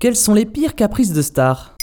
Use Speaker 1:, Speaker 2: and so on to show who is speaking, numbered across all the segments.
Speaker 1: Quels sont les pires caprices de stars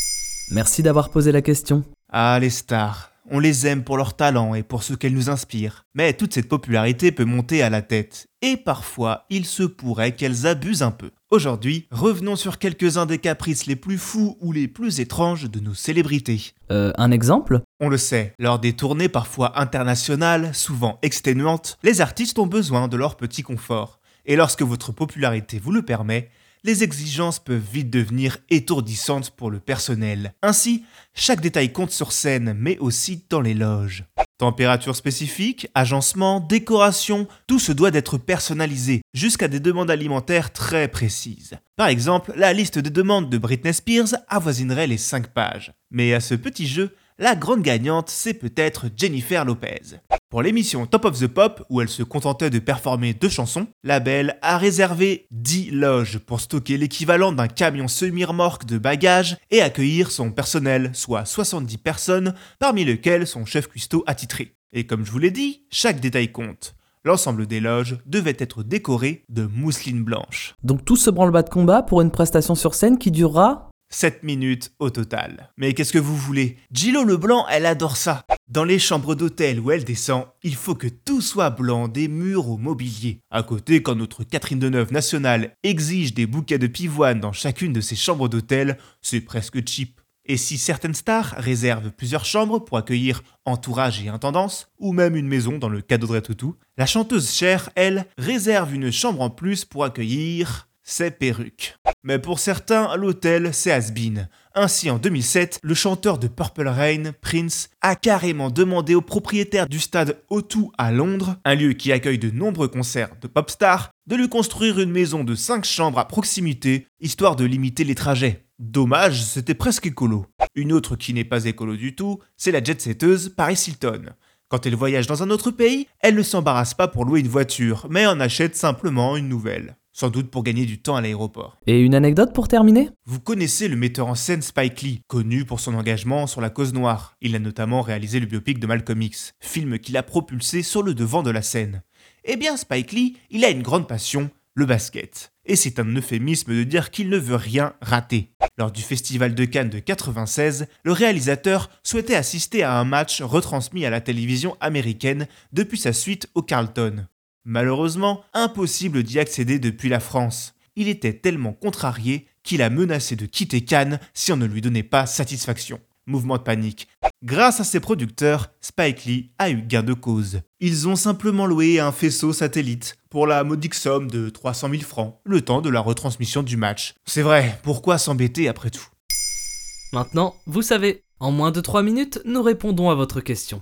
Speaker 1: Merci d'avoir posé la question.
Speaker 2: Ah, les stars. On les aime pour leur talent et pour ce qu'elles nous inspirent. Mais toute cette popularité peut monter à la tête. Et parfois, il se pourrait qu'elles abusent un peu. Aujourd'hui, revenons sur quelques-uns des caprices les plus fous ou les plus étranges de nos célébrités.
Speaker 1: Euh, un exemple?
Speaker 2: On le sait, lors des tournées parfois internationales, souvent exténuantes, les artistes ont besoin de leur petit confort. Et lorsque votre popularité vous le permet, les exigences peuvent vite devenir étourdissantes pour le personnel. Ainsi, chaque détail compte sur scène, mais aussi dans les loges. Température spécifique, agencement, décoration, tout se doit d'être personnalisé, jusqu'à des demandes alimentaires très précises. Par exemple, la liste des demandes de Britney Spears avoisinerait les 5 pages. Mais à ce petit jeu, la grande gagnante, c'est peut-être Jennifer Lopez. Pour l'émission Top of the Pop, où elle se contentait de performer deux chansons, la belle a réservé 10 loges pour stocker l'équivalent d'un camion semi-remorque de bagages et accueillir son personnel, soit 70 personnes, parmi lesquelles son chef cuistot attitré. Et comme je vous l'ai dit, chaque détail compte. L'ensemble des loges devait être décoré de mousseline blanche.
Speaker 1: Donc tout ce branle-bas de combat pour une prestation sur scène qui durera
Speaker 2: 7 minutes au total. Mais qu'est-ce que vous voulez? Gillo Leblanc, elle adore ça. Dans les chambres d'hôtel où elle descend, il faut que tout soit blanc, des murs au mobilier. À côté, quand notre Catherine Deneuve nationale exige des bouquets de pivoine dans chacune de ses chambres d'hôtel, c'est presque cheap. Et si certaines stars réservent plusieurs chambres pour accueillir entourage et intendance, ou même une maison dans le cas d'Audrey Toutou, la chanteuse Cher, elle, réserve une chambre en plus pour accueillir ses perruques. Mais pour certains, l'hôtel, c'est has Ainsi, en 2007, le chanteur de Purple Rain, Prince, a carrément demandé au propriétaire du stade O2 à Londres, un lieu qui accueille de nombreux concerts de pop stars, de lui construire une maison de 5 chambres à proximité, histoire de limiter les trajets. Dommage, c'était presque écolo. Une autre qui n'est pas écolo du tout, c'est la jet-setteuse Paris Hilton. Quand elle voyage dans un autre pays, elle ne s'embarrasse pas pour louer une voiture, mais en achète simplement une nouvelle sans doute pour gagner du temps à l'aéroport.
Speaker 1: Et une anecdote pour terminer?
Speaker 2: Vous connaissez le metteur en scène Spike Lee, connu pour son engagement sur la cause noire. Il a notamment réalisé le biopic de Malcolm X, film qui l'a propulsé sur le devant de la scène. Eh bien, Spike Lee, il a une grande passion, le basket. Et c'est un euphémisme de dire qu'il ne veut rien rater. Lors du Festival de Cannes de 96, le réalisateur souhaitait assister à un match retransmis à la télévision américaine depuis sa suite au Carlton. Malheureusement, impossible d'y accéder depuis la France. Il était tellement contrarié qu'il a menacé de quitter Cannes si on ne lui donnait pas satisfaction. Mouvement de panique. Grâce à ses producteurs, Spike Lee a eu gain de cause. Ils ont simplement loué un faisceau satellite pour la modique somme de 300 000 francs, le temps de la retransmission du match. C'est vrai, pourquoi s'embêter après tout?
Speaker 1: Maintenant, vous savez, en moins de 3 minutes, nous répondons à votre question.